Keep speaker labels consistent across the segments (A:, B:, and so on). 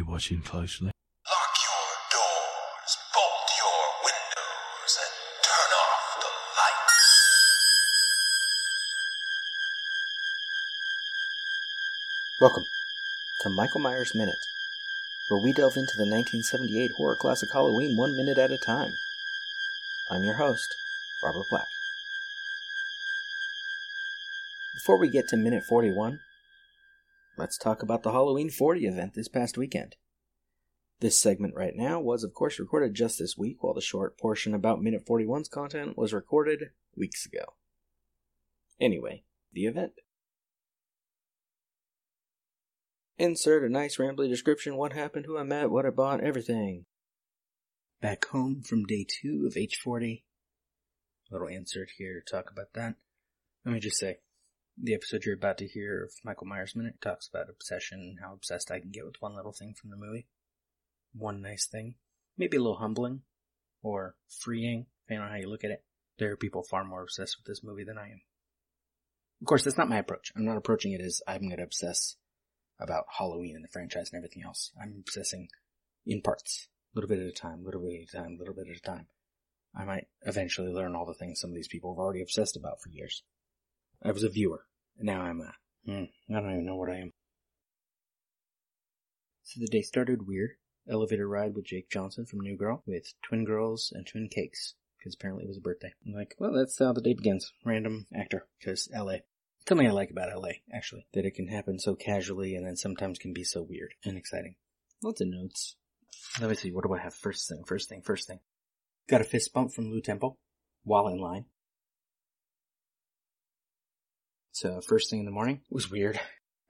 A: you watching closely?
B: Lock your doors, bolt your windows, and turn off the lights.
C: Welcome to Michael Myers Minute, where we delve into the 1978 horror classic Halloween one minute at a time. I'm your host, Robert Black. Before we get to minute 41, let's talk about the Halloween 40 event this past weekend. This segment right now was, of course, recorded just this week, while the short portion about minute 41's content was recorded weeks ago. Anyway, the event. Insert a nice rambly description what happened, who I met, what I bought, everything. Back home from day two of H40. Little insert here to talk about that. Let me just say, the episode you're about to hear of Michael Myers Minute talks about obsession and how obsessed I can get with one little thing from the movie. One nice thing. Maybe a little humbling. Or freeing, depending on how you look at it. There are people far more obsessed with this movie than I am. Of course, that's not my approach. I'm not approaching it as I'm gonna obsess about Halloween and the franchise and everything else. I'm obsessing in parts. A little bit at a time, a little bit at a time, a little bit at a time. I might eventually learn all the things some of these people have already obsessed about for years. I was a viewer, and now I'm a, hmm, I don't even know what I am. So the day started weird. Elevator ride with Jake Johnson from New Girl with twin girls and twin cakes, because apparently it was a birthday. I'm like, well, that's how the day begins. Random actor, because LA. Something I like about LA, actually, that it can happen so casually and then sometimes can be so weird and exciting. Lots of notes. Let me see, what do I have? First thing, first thing, first thing. Got a fist bump from Lew Temple while in line. So first thing in the morning it was weird.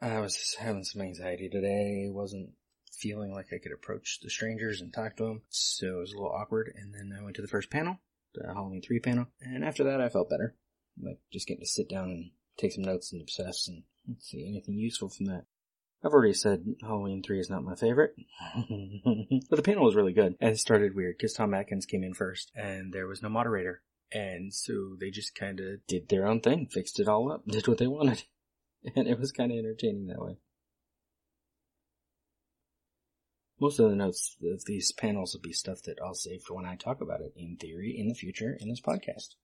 C: I was having some anxiety today. Wasn't feeling like I could approach the strangers and talk to them, so it was a little awkward. And then I went to the first panel, the Halloween three panel, and after that I felt better. Like just getting to sit down and take some notes and obsess and see anything useful from that. I've already said Halloween 3 is not my favorite. but the panel was really good. And it started weird because Tom Atkins came in first and there was no moderator. And so they just kind of did their own thing, fixed it all up, did what they wanted. And it was kind of entertaining that way. Most of the notes of these panels will be stuff that I'll save for when I talk about it in theory in the future in this podcast.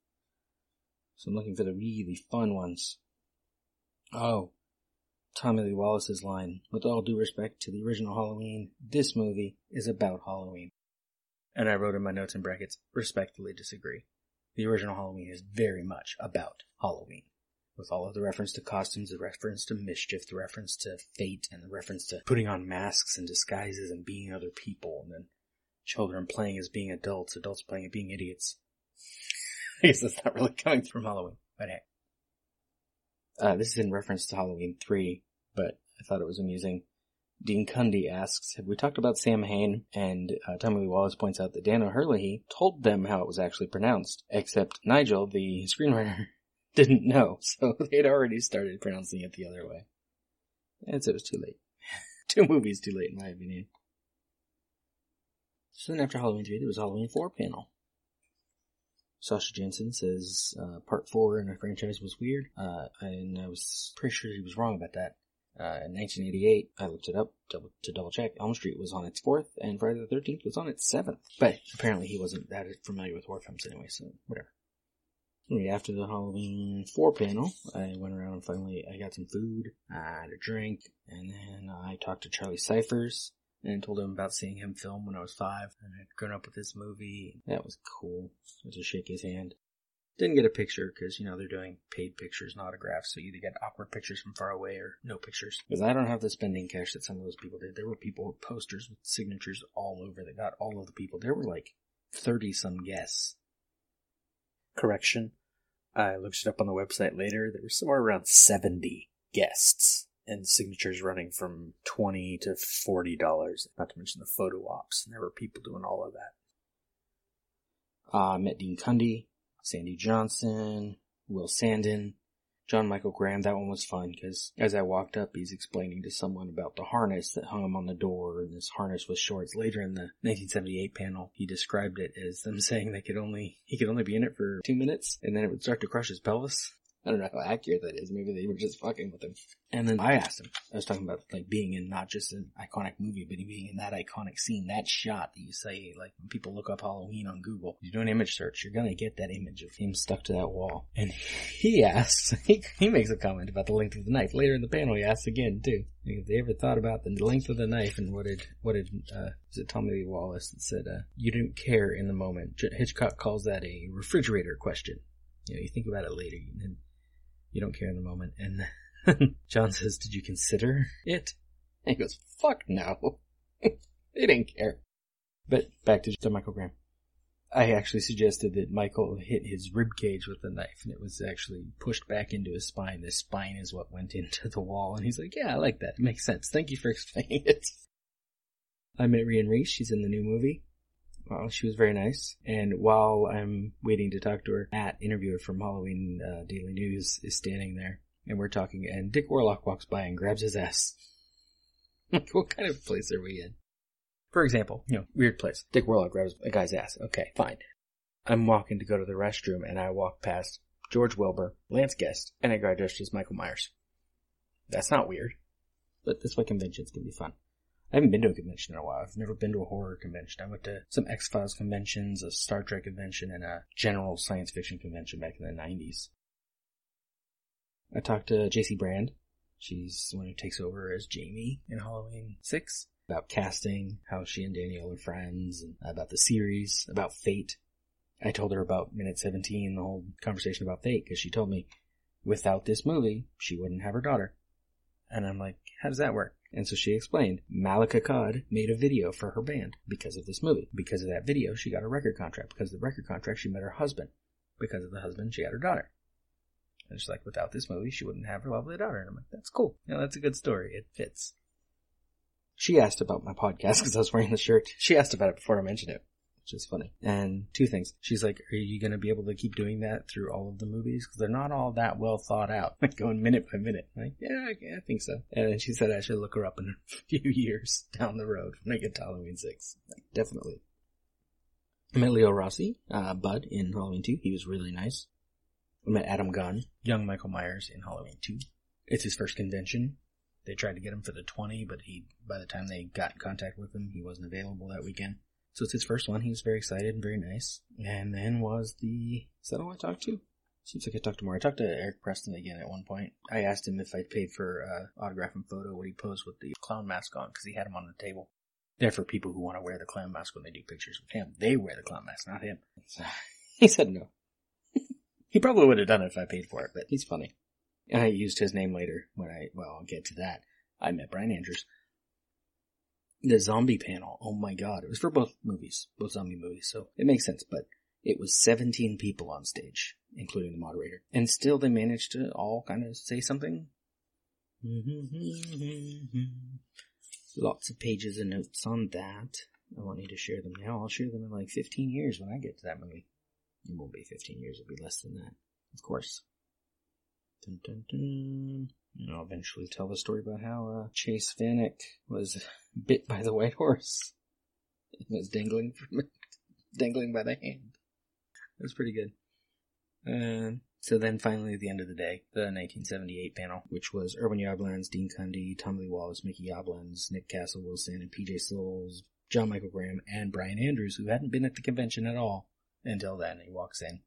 C: So I'm looking for the really fun ones. Oh, Tommy Lee Wallace's line, with all due respect to the original Halloween, this movie is about Halloween. And I wrote in my notes in brackets, respectfully disagree. The original Halloween is very much about Halloween. With all of the reference to costumes, the reference to mischief, the reference to fate, and the reference to putting on masks and disguises and being other people, and then children playing as being adults, adults playing as being idiots. I guess that's not really coming from Halloween, but hey. Uh, this is in reference to Halloween 3, but I thought it was amusing. Dean Cundey asks, have we talked about Sam Hain? And uh, Tommy Wallace points out that Dan O'Herlihy told them how it was actually pronounced, except Nigel, the screenwriter, didn't know, so they'd already started pronouncing it the other way. And so it was too late. Two movies too late, in my opinion. So then after Halloween 3, there was Halloween 4 panel. Sasha Jenson says uh, part four in a franchise was weird, uh, and I was pretty sure he was wrong about that. Uh, in 1988, I looked it up double, to double check. Elm Street was on its fourth, and Friday the 13th was on its seventh. But apparently, he wasn't that familiar with horror films anyway, so whatever. Anyway, after the Halloween 4 panel, I went around and finally I got some food, I had a drink, and then I talked to Charlie Cyphers and told him about seeing him film when I was five and I'd grown up with this movie. That was cool. to shake his hand. Didn't get a picture because, you know, they're doing paid pictures and autographs, so you either get awkward pictures from far away or no pictures. Because I don't have the spending cash that some of those people did. There were people with posters with signatures all over that got all of the people. There were like 30 some guests. Correction. I looked it up on the website later. There were somewhere around 70 guests and signatures running from 20 to $40, not to mention the photo ops. And there were people doing all of that. Uh, I met Dean Cundey, Sandy Johnson, Will Sandin, John Michael Graham. That one was fun because as I walked up, he's explaining to someone about the harness that hung him on the door, and this harness was shorts. Later in the 1978 panel, he described it as them saying they could only he could only be in it for two minutes, and then it would start to crush his pelvis. I don't know how accurate that is. Maybe they were just fucking with him. And then I asked him. I was talking about like being in not just an iconic movie, but being in that iconic scene, that shot that you say, like when people look up Halloween on Google, you do an image search, you're gonna get that image of him stuck to that wall. And he asks, he, he makes a comment about the length of the knife. Later in the panel, he asks again too. If they ever thought about the length of the knife and what did, what did, uh, was it Tommy Lee Wallace that said, uh, you didn't care in the moment. Hitchcock calls that a refrigerator question. You know, you think about it later and you don't care in the moment. And John says, did you consider it? And he goes, fuck no. they didn't care. But back to Michael Graham. I actually suggested that Michael hit his rib cage with a knife and it was actually pushed back into his spine. The spine is what went into the wall. And he's like, yeah, I like that. It makes sense. Thank you for explaining it. I met Rhian Rees. She's in the new movie. Well, she was very nice. And while I'm waiting to talk to her, Matt, interviewer from Halloween uh, Daily News, is standing there, and we're talking. And Dick Warlock walks by and grabs his ass. what kind of place are we in? For example, you know, weird place. Dick Warlock grabs a guy's ass. Okay, fine. I'm walking to go to the restroom, and I walk past George Wilbur, Lance Guest, and a guy dressed as Michael Myers. That's not weird. But this way conventions can be fun. I haven't been to a convention in a while. I've never been to a horror convention. I went to some X Files conventions, a Star Trek convention, and a general science fiction convention back in the 90s. I talked to JC Brand. She's the one who takes over as Jamie in Halloween 6. About casting, how she and Danielle are friends, and about the series, about fate. I told her about minute 17, the whole conversation about fate, because she told me without this movie, she wouldn't have her daughter. And I'm like, how does that work? And so she explained, Malek Akkad made a video for her band because of this movie. Because of that video, she got a record contract. Because of the record contract, she met her husband. Because of the husband, she had her daughter. And she's like, without this movie, she wouldn't have her lovely daughter. And I'm like, that's cool. You know, that's a good story. It fits. She asked about my podcast because I was wearing the shirt. She asked about it before I mentioned it which is funny. And two things. She's like, are you going to be able to keep doing that through all of the movies? Because they're not all that well thought out, like going minute by minute. I'm like, yeah, I think so. And then she said I should look her up in a few years down the road when I get to Halloween 6. Like, definitely. I met Leo Rossi, uh, Bud in Halloween 2. He was really nice. I met Adam Gunn, young Michael Myers in Halloween 2. It's his first convention. They tried to get him for the 20, but he, by the time they got in contact with him, he wasn't available that weekend. So it's his first one. He was very excited and very nice. And then was the, is that I talked to? Seems like I talked to more. I talked to Eric Preston again at one point. I asked him if I paid for uh, autograph and photo when he posed with the clown mask on because he had him on the table. They're for people who want to wear the clown mask when they do pictures with him. They wear the clown mask, not him. So, he said no. he probably would have done it if I paid for it, but he's funny. And I used his name later when I, well, I'll get to that. I met Brian Andrews the zombie panel. Oh my god. It was for both movies, both zombie movies, so it makes sense, but it was 17 people on stage, including the moderator. And still they managed to all kind of say something. Lots of pages of notes on that. I want you to share them now. I'll share them in like 15 years when I get to that movie. It won't be 15 years, it'll be less than that. Of course. Dun, dun, dun. I'll eventually tell the story about how uh, Chase Vanek was bit by the white horse. It was dangling from it, dangling by the hand. It was pretty good. And so then finally at the end of the day, the 1978 panel, which was Irwin Yablans, Dean Cundey, Tom Lee Wallace, Mickey Yablans, Nick Castle Wilson, and PJ Soles, John Michael Graham, and Brian Andrews, who hadn't been at the convention at all until then. He walks in.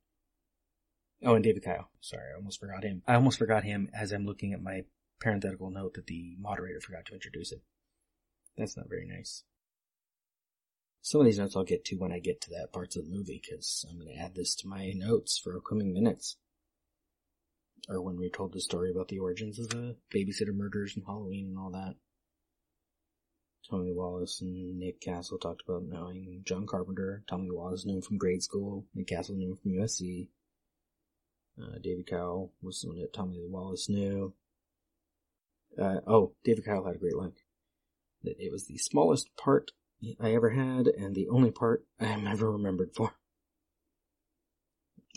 C: Oh, and David Kyle. Sorry, I almost forgot him. I almost forgot him as I'm looking at my parenthetical note that the moderator forgot to introduce him. That's not very nice. Some of these notes I'll get to when I get to that parts of the movie, because I'm going to add this to my notes for upcoming minutes. Or when we told the story about the origins of the babysitter murders and Halloween and all that. Tommy Wallace and Nick Castle talked about knowing John Carpenter. Tommy Wallace knew him from grade school. Nick Castle knew him from USC. Uh, David Cowell was someone that Tommy Wallace knew. Uh, oh, David Kyle had a great line that it was the smallest part I ever had and the only part I am ever remembered for.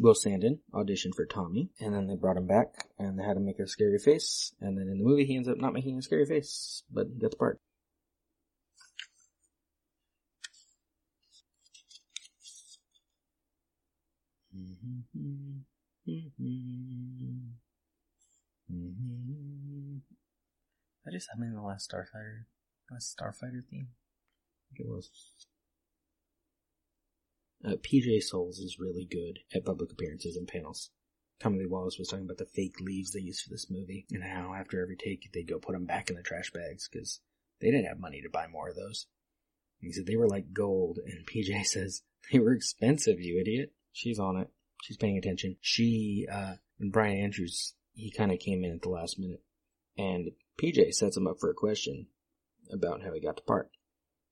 C: Will Sandin auditioned for Tommy, and then they brought him back, and they had him make a scary face, and then in the movie he ends up not making a scary face, but he got the part. Mm-hmm. Mm-hmm. Mm-hmm. Mm-hmm. I just I mean the last Starfighter, last Starfighter theme. It was. Uh, PJ Soles is really good at public appearances and panels. Tommy Wallace was talking about the fake leaves they used for this movie and how after every take they'd go put them back in the trash bags because they didn't have money to buy more of those. He said they were like gold, and PJ says they were expensive, you idiot. She's on it. She's paying attention. She, uh, and Brian Andrews, he kind of came in at the last minute, and PJ sets him up for a question about how he got the part.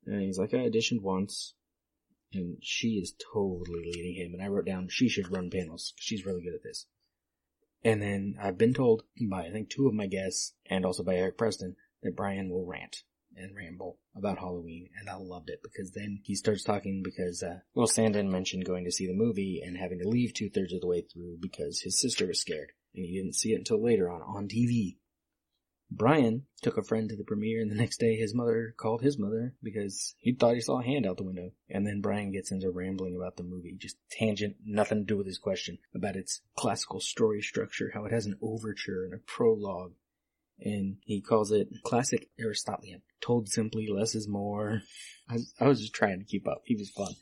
C: And he's like, I auditioned once, and she is totally leading him. And I wrote down she should run panels. She's really good at this. And then I've been told by I think two of my guests and also by Eric Preston that Brian will rant and ramble about Halloween, and I loved it because then he starts talking because uh, Will Sandin mentioned going to see the movie and having to leave two thirds of the way through because his sister was scared, and he didn't see it until later on on TV. Brian took a friend to the premiere, and the next day his mother called his mother because he thought he saw a hand out the window. And then Brian gets into rambling about the movie, just tangent, nothing to do with his question, about its classical story structure, how it has an overture and a prologue, and he calls it classic Aristotelian. Told simply, less is more. I, I was just trying to keep up. He was fun.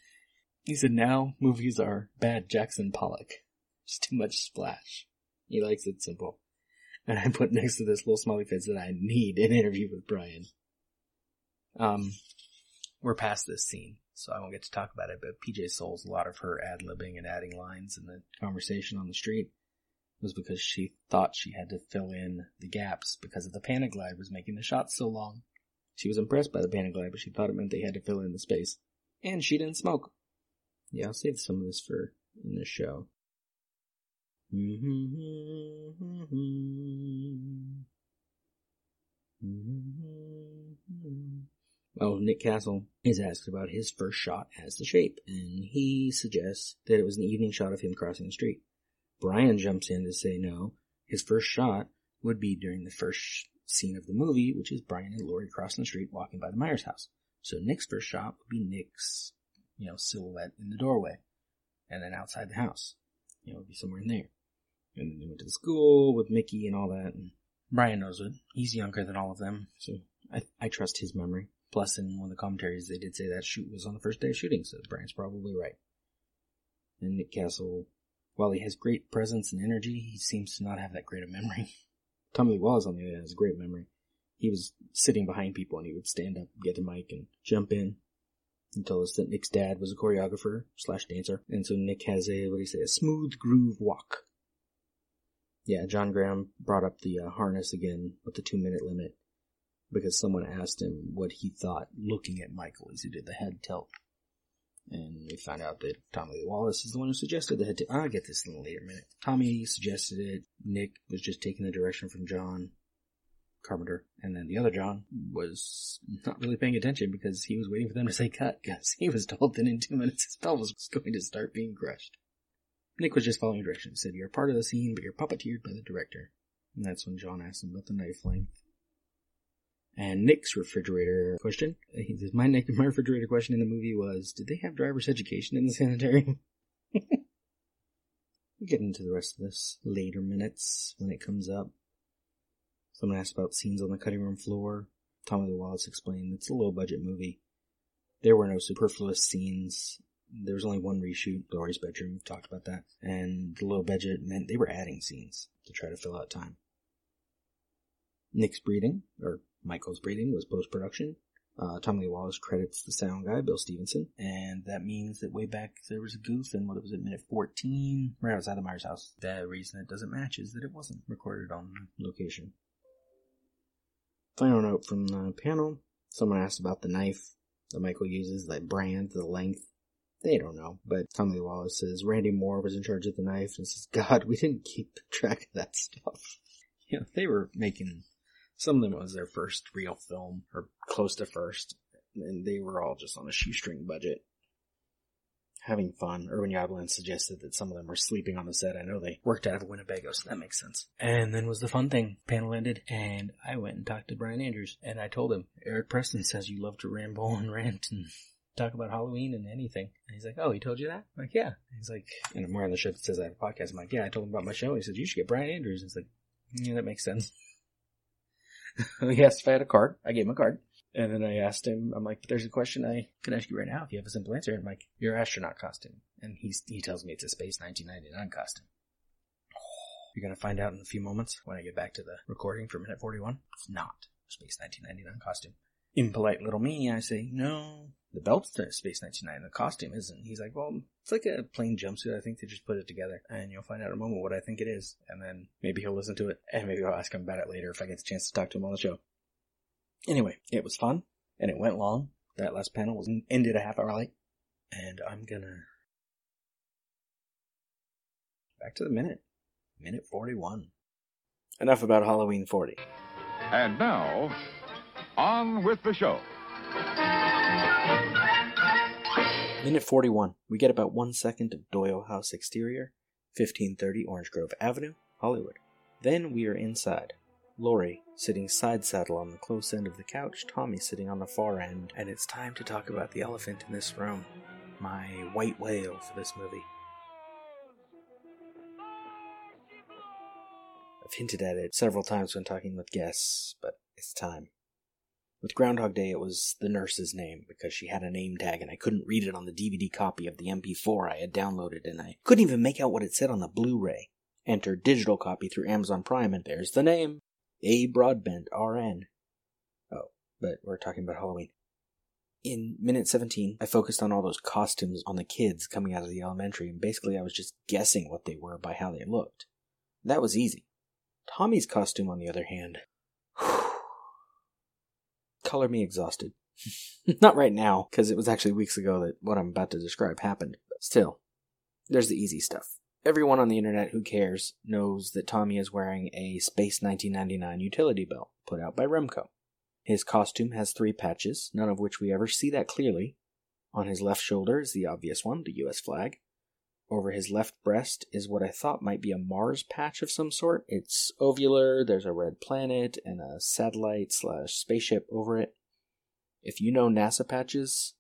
C: He said now movies are bad Jackson Pollock. Just too much splash. He likes it simple. And I put next to this little smiley face that I need an interview with Brian. Um, we're past this scene, so I won't get to talk about it, but PJ Soles, a lot of her ad-libbing and adding lines in the conversation on the street was because she thought she had to fill in the gaps because of the Panaglide was making the shots so long. She was impressed by the Panaglide, but she thought it meant they had to fill in the space. And she didn't smoke. Yeah, I'll save some of this for in the show. Well, Nick Castle is asked about his first shot as the shape, and he suggests that it was an evening shot of him crossing the street. Brian jumps in to say no. His first shot would be during the first scene of the movie, which is Brian and Laurie crossing the street walking by the Myers house. So Nick's first shot would be Nick's, you know, silhouette in the doorway. And then outside the house. You know, it would be somewhere in there. And then they went to the school with Mickey and all that. And Brian knows it. He's younger than all of them. So I, I trust his memory. Plus, in one of the commentaries, they did say that shoot was on the first day of shooting, so Brian's probably right. And Nick Castle while he has great presence and energy, he seems to not have that great a memory. Tommy Wallace, on the other hand, has a great memory. He was sitting behind people and he would stand up, get the mic, and jump in and tell us that Nick's dad was a choreographer slash dancer. And so Nick has a, what do you say, a smooth groove walk. Yeah, John Graham brought up the uh, harness again with the two minute limit because someone asked him what he thought looking at Michael as he did the head tilt. And we found out that Tommy Lee Wallace is the one who suggested the head. I'll get this in a later minute. Tommy suggested it. Nick was just taking the direction from John Carpenter. And then the other John was not really paying attention because he was waiting for them to say cut because he was told that in two minutes his pelvis was going to start being crushed. Nick was just following directions. Said, you're part of the scene, but you're puppeteered by the director. And that's when John asked him about the knife length. And Nick's refrigerator question. Uh, says, my, Nick, my refrigerator question in the movie was, did they have driver's education in the sanitarium? we'll get into the rest of this later minutes when it comes up. Someone asked about scenes on the cutting room floor. Tommy Lee Wallace explained it's a low budget movie. There were no superfluous scenes. There was only one reshoot, Laurie's bedroom, we've talked about that. And the low budget meant they were adding scenes to try to fill out time. Nick's breathing, or Michael's breathing was post production. Uh, Tommy Lee Wallace credits the sound guy, Bill Stevenson, and that means that way back there was a goof in what it was it, minute 14, right outside the Myers house. The reason it doesn't match is that it wasn't recorded on location. Final note from the panel. Someone asked about the knife that Michael uses, that brand, the length. They don't know, but Tommy Lee Wallace says Randy Moore was in charge of the knife and says, God, we didn't keep track of that stuff. You know, they were making some of them was their first real film, or close to first, and they were all just on a shoestring budget. Having fun. Irwin Yablans suggested that some of them were sleeping on the set. I know they worked out of Winnebago, so that makes sense. And then was the fun thing. Panel ended, and I went and talked to Brian Andrews, and I told him, Eric Preston says you love to ramble and rant and talk about Halloween and anything. And he's like, oh, he told you that? I'm like, yeah. He's like, and I'm wearing the shirt that says I have a podcast. I'm like, yeah, I told him about my show. He said, you should get Brian Andrews. And He's like, Yeah, that makes sense. he asked if I had a card. I gave him a card. And then I asked him, I'm like, there's a question I can ask you right now if you have a simple answer. I'm like, your astronaut costume. And he's, he tells me it's a Space 1999 costume. You're going to find out in a few moments when I get back to the recording for minute 41. It's not Space 1999 costume. Impolite little me, I say, no, the belt's Space 1999, the costume isn't. He's like, well, it's like a plain jumpsuit. I think they just put it together. And you'll find out in a moment what I think it is. And then maybe he'll listen to it. And maybe I'll ask him about it later if I get the chance to talk to him on the show. Anyway, it was fun. And it went long. That last panel was ended a half hour late. And I'm gonna... Back to the minute. Minute 41. Enough about Halloween 40.
A: And now, on with the show.
C: Minute 41. We get about one second of Doyle House exterior, 1530 Orange Grove Avenue, Hollywood. Then we are inside. Laurie sitting side saddle on the close end of the couch, Tommy sitting on the far end, and it's time to talk about the elephant in this room. My white whale for this movie. I've hinted at it several times when talking with guests, but it's time. With Groundhog Day, it was the nurse's name because she had a name tag and I couldn't read it on the DVD copy of the MP4 I had downloaded and I couldn't even make out what it said on the Blu ray. Enter digital copy through Amazon Prime and there's the name A. Broadbent, RN. Oh, but we're talking about Halloween. In minute 17, I focused on all those costumes on the kids coming out of the elementary and basically I was just guessing what they were by how they looked. That was easy. Tommy's costume, on the other hand, color me exhausted. Not right now, because it was actually weeks ago that what I'm about to describe happened. But still, there's the easy stuff. Everyone on the internet who cares knows that Tommy is wearing a Space 1999 utility belt put out by Remco. His costume has three patches, none of which we ever see that clearly. On his left shoulder is the obvious one, the US flag. Over his left breast is what I thought might be a Mars patch of some sort. It's ovular, there's a red planet and a satellite slash spaceship over it. If you know NASA patches,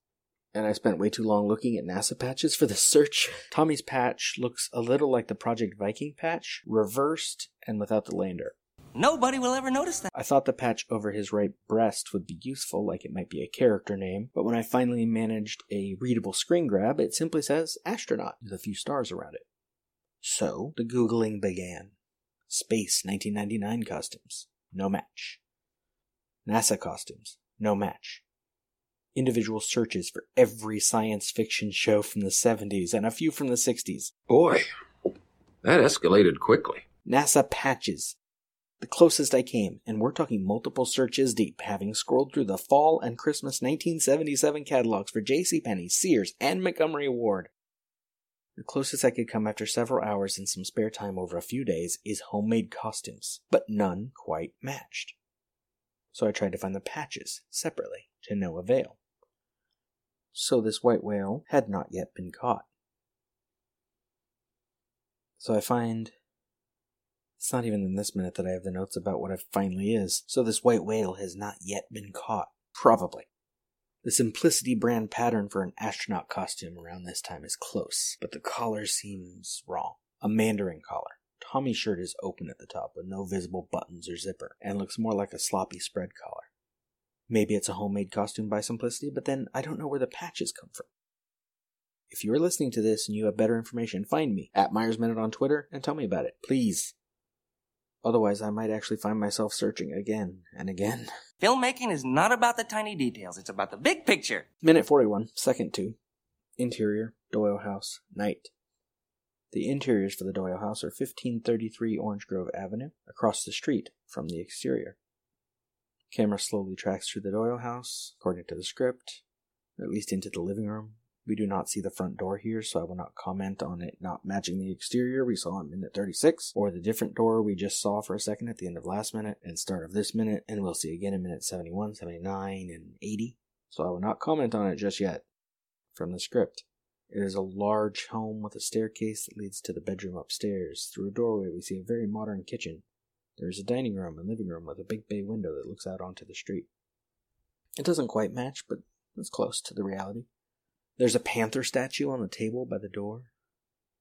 C: and I spent way too long looking at NASA patches for the search, Tommy's patch looks a little like the Project Viking patch, reversed and without the lander.
D: Nobody will ever notice that.
C: I thought the patch over his right breast would be useful, like it might be a character name, but when I finally managed a readable screen grab, it simply says astronaut with a few stars around it. So the Googling began. Space 1999 costumes, no match. NASA costumes, no match. Individual searches for every science fiction show from the 70s and a few from the 60s.
E: Boy, that escalated quickly.
C: NASA patches, the closest I came, and we're talking multiple searches deep, having scrolled through the fall and Christmas 1977 catalogs for JCPenney, Sears, and Montgomery Ward. The closest I could come after several hours and some spare time over a few days is homemade costumes, but none quite matched. So I tried to find the patches separately, to no avail. So this white whale had not yet been caught. So I find it's not even in this minute that I have the notes about what it finally is, so this white whale has not yet been caught. Probably. The Simplicity brand pattern for an astronaut costume around this time is close, but the collar seems wrong. A mandarin collar. Tommy's shirt is open at the top with no visible buttons or zipper, and looks more like a sloppy spread collar. Maybe it's a homemade costume by Simplicity, but then I don't know where the patches come from. If you are listening to this and you have better information, find me at Myers Minute on Twitter and tell me about it, please. Otherwise, I might actually find myself searching again and again.
D: Filmmaking is not about the tiny details, it's about the big picture.
C: Minute 41, second 2. Interior, Doyle House, night. The interiors for the Doyle House are 1533 Orange Grove Avenue, across the street from the exterior. Camera slowly tracks through the Doyle House, according to the script, at least into the living room, we do not see the front door here, so I will not comment on it not matching the exterior we saw in minute 36, or the different door we just saw for a second at the end of last minute and start of this minute, and we'll see again in minute 71, 79, and 80. So I will not comment on it just yet. From the script. It is a large home with a staircase that leads to the bedroom upstairs. Through a doorway, we see a very modern kitchen. There is a dining room and living room with a big bay window that looks out onto the street. It doesn't quite match, but it's close to the reality. There's a panther statue on the table by the door.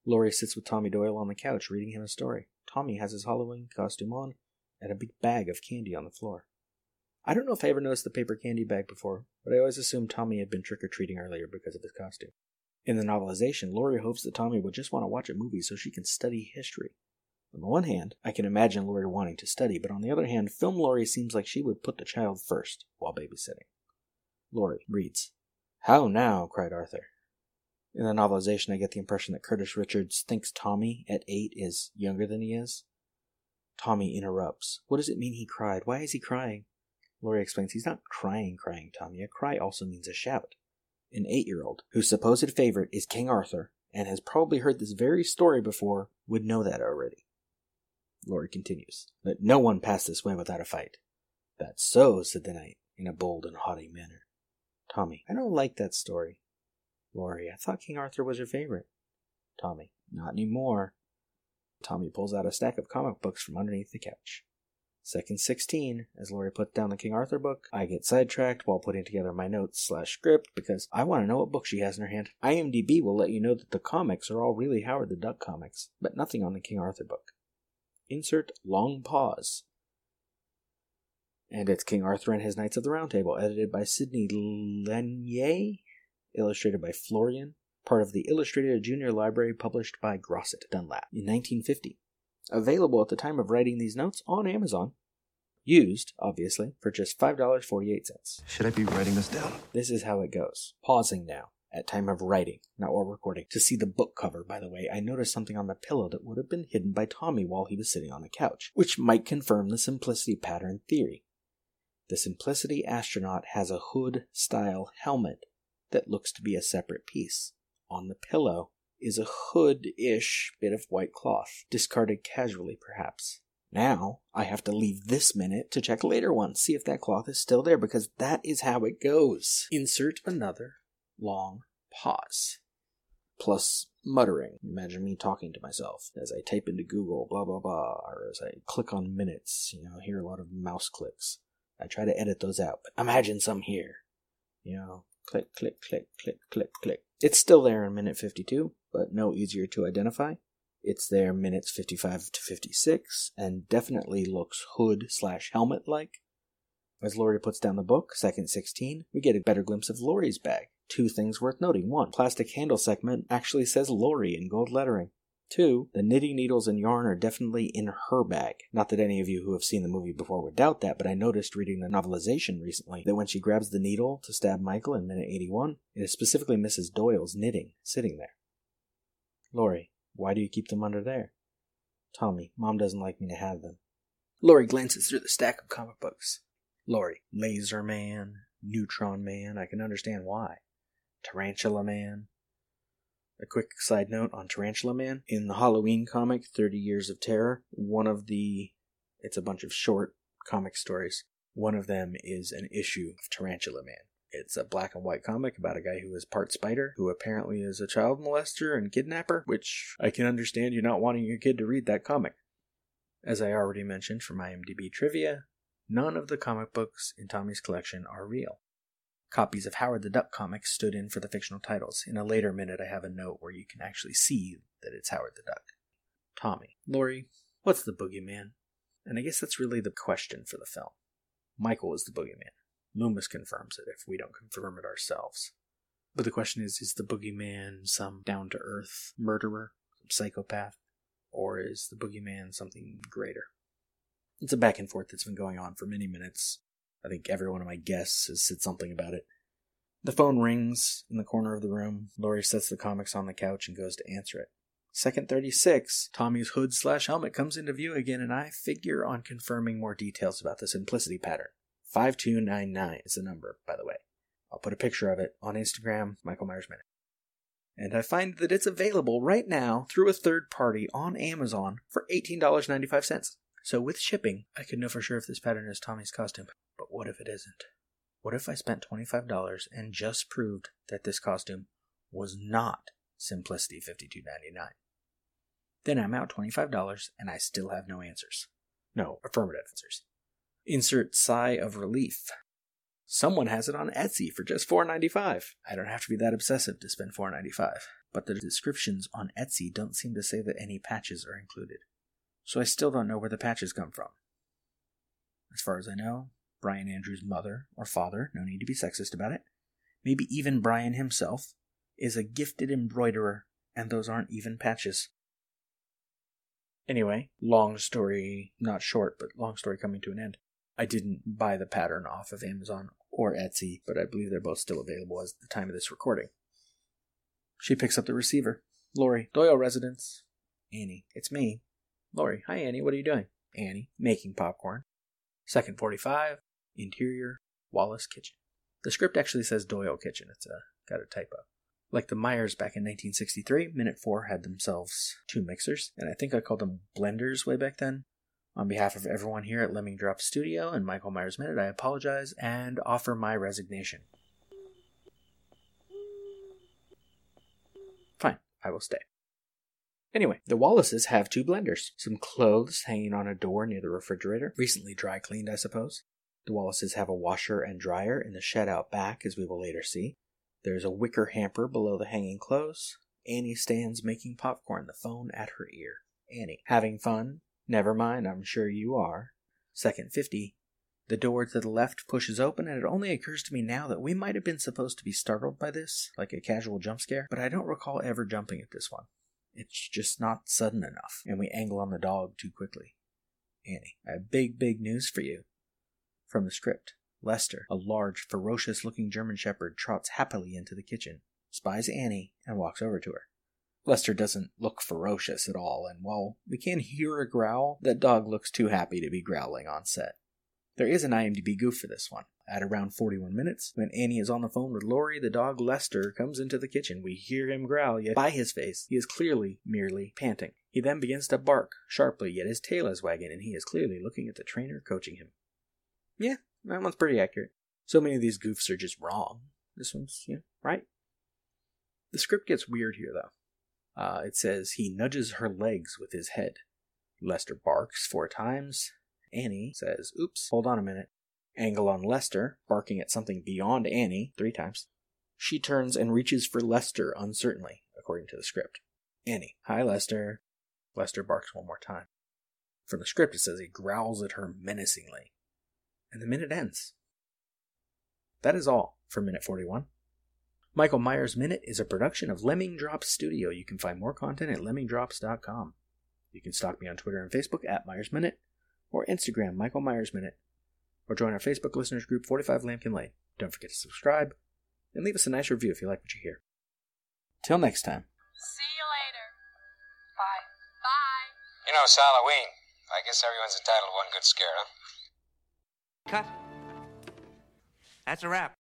C: Laurie sits with Tommy Doyle on the couch reading him a story. Tommy has his Halloween costume on, and a big bag of candy on the floor. I don't know if I ever noticed the paper candy bag before, but I always assumed Tommy had been trick or treating earlier because of his costume. In the novelization, Laurie hopes that Tommy will just want to watch a movie so she can study history. On the one hand, I can imagine Laurie wanting to study, but on the other hand, film Laurie seems like she would put the child first while babysitting. Laurie reads, How now? cried Arthur. In the novelization, I get the impression that Curtis Richards thinks Tommy, at eight, is younger than he is. Tommy interrupts. What does it mean he cried? Why is he crying? Laurie explains he's not crying, crying, Tommy. A cry also means a shout. An eight year old, whose supposed favorite is King Arthur, and has probably heard this very story before, would know that already. Laurie continues. Let no one pass this way without a fight. That's so, said the knight, in a bold and haughty manner. Tommy, I don't like that story. Laurie, I thought King Arthur was your favorite. Tommy, not any more. Tommy pulls out a stack of comic books from underneath the couch. Second 16, as Laurie puts down the King Arthur book, I get sidetracked while putting together my notes slash script because I want to know what book she has in her hand. IMDb will let you know that the comics are all really Howard the Duck comics, but nothing on the King Arthur book. Insert long pause. And it's King Arthur and his Knights of the Round Table, edited by Sidney Lanier, illustrated by Florian, part of the Illustrated Junior Library published by Grosset Dunlap in 1950. Available at the time of writing these notes on Amazon. Used, obviously, for just $5.48.
F: Should I be writing this down?
C: This is how it goes. Pausing now, at time of writing, not while recording. To see the book cover, by the way, I noticed something on the pillow that would have been hidden by Tommy while he was sitting on the couch, which might confirm the simplicity pattern theory. The simplicity astronaut has a hood style helmet that looks to be a separate piece. On the pillow is a hood ish bit of white cloth, discarded casually perhaps. Now I have to leave this minute to check later one, see if that cloth is still there, because that is how it goes. Insert another long pause. Plus muttering. Imagine me talking to myself as I type into Google, blah blah blah, or as I click on minutes, you know, hear a lot of mouse clicks. I try to edit those out, but imagine some here. You know, click, click, click, click, click, click. It's still there in minute 52, but no easier to identify. It's there minutes 55 to 56, and definitely looks hood slash helmet like. As Laurie puts down the book, second 16, we get a better glimpse of Laurie's bag. Two things worth noting. One, plastic handle segment actually says Laurie in gold lettering. Two, the knitting needles and yarn are definitely in her bag. Not that any of you who have seen the movie before would doubt that, but I noticed reading the novelization recently that when she grabs the needle to stab Michael in minute 81, it is specifically Mrs. Doyle's knitting sitting there. Laurie, why do you keep them under there? Tommy, Mom doesn't like me to have them. Laurie glances through the stack of comic books. Laurie, Laser Man, Neutron Man, I can understand why. Tarantula Man, a quick side note on Tarantula Man. In the Halloween comic, 30 Years of Terror, one of the. It's a bunch of short comic stories. One of them is an issue of Tarantula Man. It's a black and white comic about a guy who is part spider, who apparently is a child molester and kidnapper, which I can understand you not wanting your kid to read that comic. As I already mentioned from IMDb trivia, none of the comic books in Tommy's collection are real. Copies of Howard the Duck comics stood in for the fictional titles. In a later minute, I have a note where you can actually see that it's Howard the Duck. Tommy. Laurie, what's the boogeyman? And I guess that's really the question for the film. Michael is the boogeyman. Loomis confirms it if we don't confirm it ourselves. But the question is is the boogeyman some down to earth murderer, some psychopath, or is the boogeyman something greater? It's a back and forth that's been going on for many minutes. I think every one of my guests has said something about it. The phone rings in the corner of the room. Laurie sets the comics on the couch and goes to answer it. Second 36, Tommy's hood slash helmet comes into view again, and I figure on confirming more details about the simplicity pattern. 5299 is the number, by the way. I'll put a picture of it on Instagram, Michael Myers Minute. And I find that it's available right now through a third party on Amazon for $18.95. So with shipping, I could know for sure if this pattern is Tommy's costume. But what if it isn't? What if I spent $25 and just proved that this costume was not Simplicity 52.99? Then I'm out $25 and I still have no answers. No, affirmative answers. Insert sigh of relief. Someone has it on Etsy for just $4.95. I don't have to be that obsessive to spend $4.95, but the descriptions on Etsy don't seem to say that any patches are included. So I still don't know where the patches come from. as far as I know, Brian Andrews' mother or father, no need to be sexist about it, maybe even Brian himself, is a gifted embroiderer, and those aren't even patches. Anyway, long story, not short, but long story coming to an end. I didn't buy the pattern off of Amazon or Etsy, but I believe they're both still available as the time of this recording. She picks up the receiver. Laurie, Doyle residence. Annie, it's me. Laurie, hi Annie, what are you doing? Annie, making popcorn. Second 45, interior, Wallace kitchen. The script actually says Doyle kitchen. It's a, got a typo. Like the Myers back in 1963, Minute 4 had themselves two mixers, and I think I called them blenders way back then. On behalf of everyone here at Lemming Drop Studio and Michael Myers Minute, I apologize and offer my resignation. Fine, I will stay. Anyway, the Wallaces have two blenders, some clothes hanging on a door near the refrigerator, recently dry cleaned, I suppose. The Wallaces have a washer and dryer in the shed out back, as we will later see. There's a wicker hamper below the hanging clothes. Annie stands making popcorn, the phone at her ear. Annie, having fun? Never mind, I'm sure you are. Second 50. The door to the left pushes open, and it only occurs to me now that we might have been supposed to be startled by this, like a casual jump scare, but I don't recall ever jumping at this one. It's just not sudden enough, and we angle on the dog too quickly. Annie, I have big, big news for you. From the script, Lester, a large, ferocious looking German Shepherd, trots happily into the kitchen, spies Annie, and walks over to her. Lester doesn't look ferocious at all, and while we can hear a growl, that dog looks too happy to be growling on set. There is an IMDb goof for this one. At around 41 minutes, when Annie is on the phone with Laurie, the dog Lester comes into the kitchen. We hear him growl, yet by his face, he is clearly merely panting. He then begins to bark sharply, yet his tail is wagging, and he is clearly looking at the trainer coaching him. Yeah, that one's pretty accurate. So many of these goofs are just wrong. This one's, yeah, right. The script gets weird here, though. Uh, it says he nudges her legs with his head. Lester barks four times. Annie says, Oops, hold on a minute. Angle on Lester, barking at something beyond Annie three times. She turns and reaches for Lester uncertainly, according to the script. Annie, hi Lester. Lester barks one more time. From the script, it says he growls at her menacingly. And the minute ends. That is all for Minute 41. Michael Myers Minute is a production of Lemming Drops Studio. You can find more content at lemmingdrops.com. You can stalk me on Twitter and Facebook at Myers Minute, or Instagram Michael Myers Minute, or join our Facebook listeners group 45 Lampkin Lane. Don't forget to subscribe and leave us a nice review if you like what you hear. Till next time.
F: See you later. Bye. Bye.
G: You know, it's Halloween. I guess everyone's entitled to one good scare, huh?
D: Cut. That's a wrap.